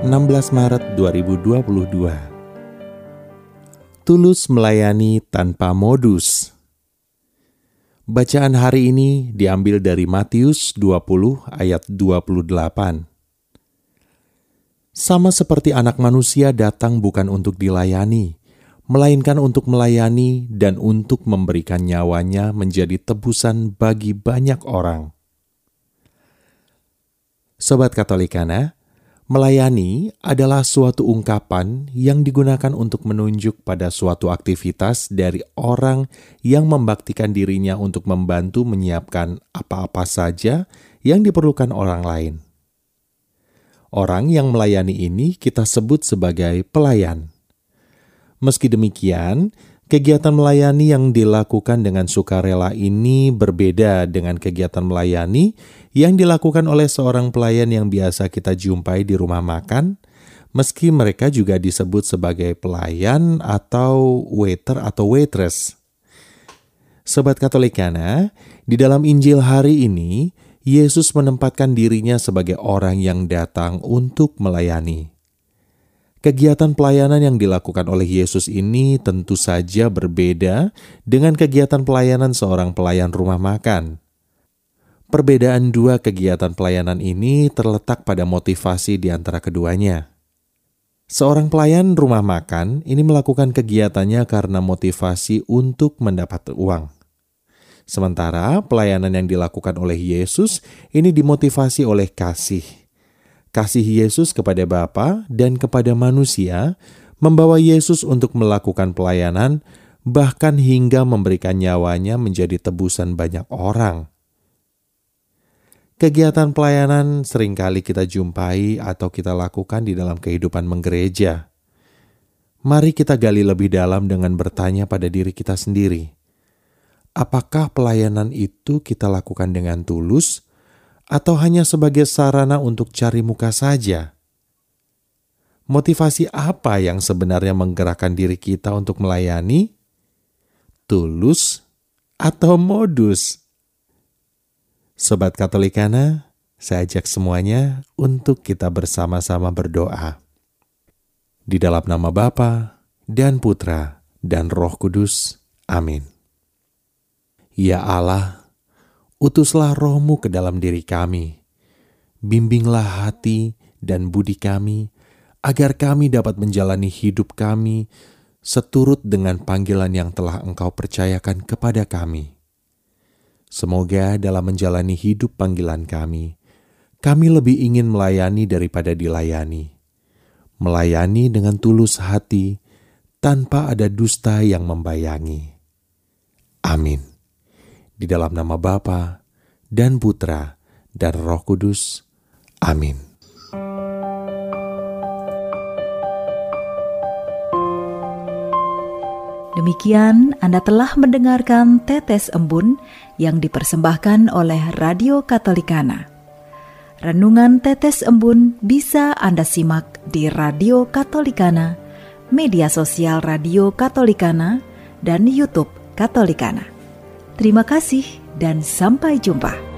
16 Maret 2022. Tulus melayani tanpa modus. Bacaan hari ini diambil dari Matius 20 ayat 28. Sama seperti anak manusia datang bukan untuk dilayani, melainkan untuk melayani dan untuk memberikan nyawanya menjadi tebusan bagi banyak orang. Sobat Katolikana, melayani adalah suatu ungkapan yang digunakan untuk menunjuk pada suatu aktivitas dari orang yang membaktikan dirinya untuk membantu menyiapkan apa-apa saja yang diperlukan orang lain. Orang yang melayani ini kita sebut sebagai pelayan. Meski demikian, kegiatan melayani yang dilakukan dengan sukarela ini berbeda dengan kegiatan melayani yang dilakukan oleh seorang pelayan yang biasa kita jumpai di rumah makan, meski mereka juga disebut sebagai pelayan atau waiter atau waitress. Sobat Katolikana, di dalam Injil hari ini, Yesus menempatkan dirinya sebagai orang yang datang untuk melayani. Kegiatan pelayanan yang dilakukan oleh Yesus ini tentu saja berbeda dengan kegiatan pelayanan seorang pelayan rumah makan. Perbedaan dua kegiatan pelayanan ini terletak pada motivasi di antara keduanya. Seorang pelayan rumah makan ini melakukan kegiatannya karena motivasi untuk mendapat uang. Sementara pelayanan yang dilakukan oleh Yesus ini dimotivasi oleh kasih kasih Yesus kepada Bapa dan kepada manusia membawa Yesus untuk melakukan pelayanan, bahkan hingga memberikan nyawanya menjadi tebusan banyak orang. Kegiatan pelayanan sering kali kita jumpai atau kita lakukan di dalam kehidupan menggereja. Mari kita gali lebih dalam dengan bertanya pada diri kita sendiri. Apakah pelayanan itu kita lakukan dengan tulus? Atau hanya sebagai sarana untuk cari muka saja? Motivasi apa yang sebenarnya menggerakkan diri kita untuk melayani? Tulus atau modus? Sobat Katolikana, saya ajak semuanya untuk kita bersama-sama berdoa. Di dalam nama Bapa dan Putra dan Roh Kudus. Amin. Ya Allah, Utuslah rohmu ke dalam diri kami. Bimbinglah hati dan budi kami, agar kami dapat menjalani hidup kami seturut dengan panggilan yang telah engkau percayakan kepada kami. Semoga dalam menjalani hidup panggilan kami, kami lebih ingin melayani daripada dilayani. Melayani dengan tulus hati, tanpa ada dusta yang membayangi. Amin di dalam nama Bapa dan Putra dan Roh Kudus. Amin. Demikian Anda telah mendengarkan Tetes Embun yang dipersembahkan oleh Radio Katolikana. Renungan Tetes Embun bisa Anda simak di Radio Katolikana, media sosial Radio Katolikana, dan YouTube Katolikana. Terima kasih dan sampai jumpa.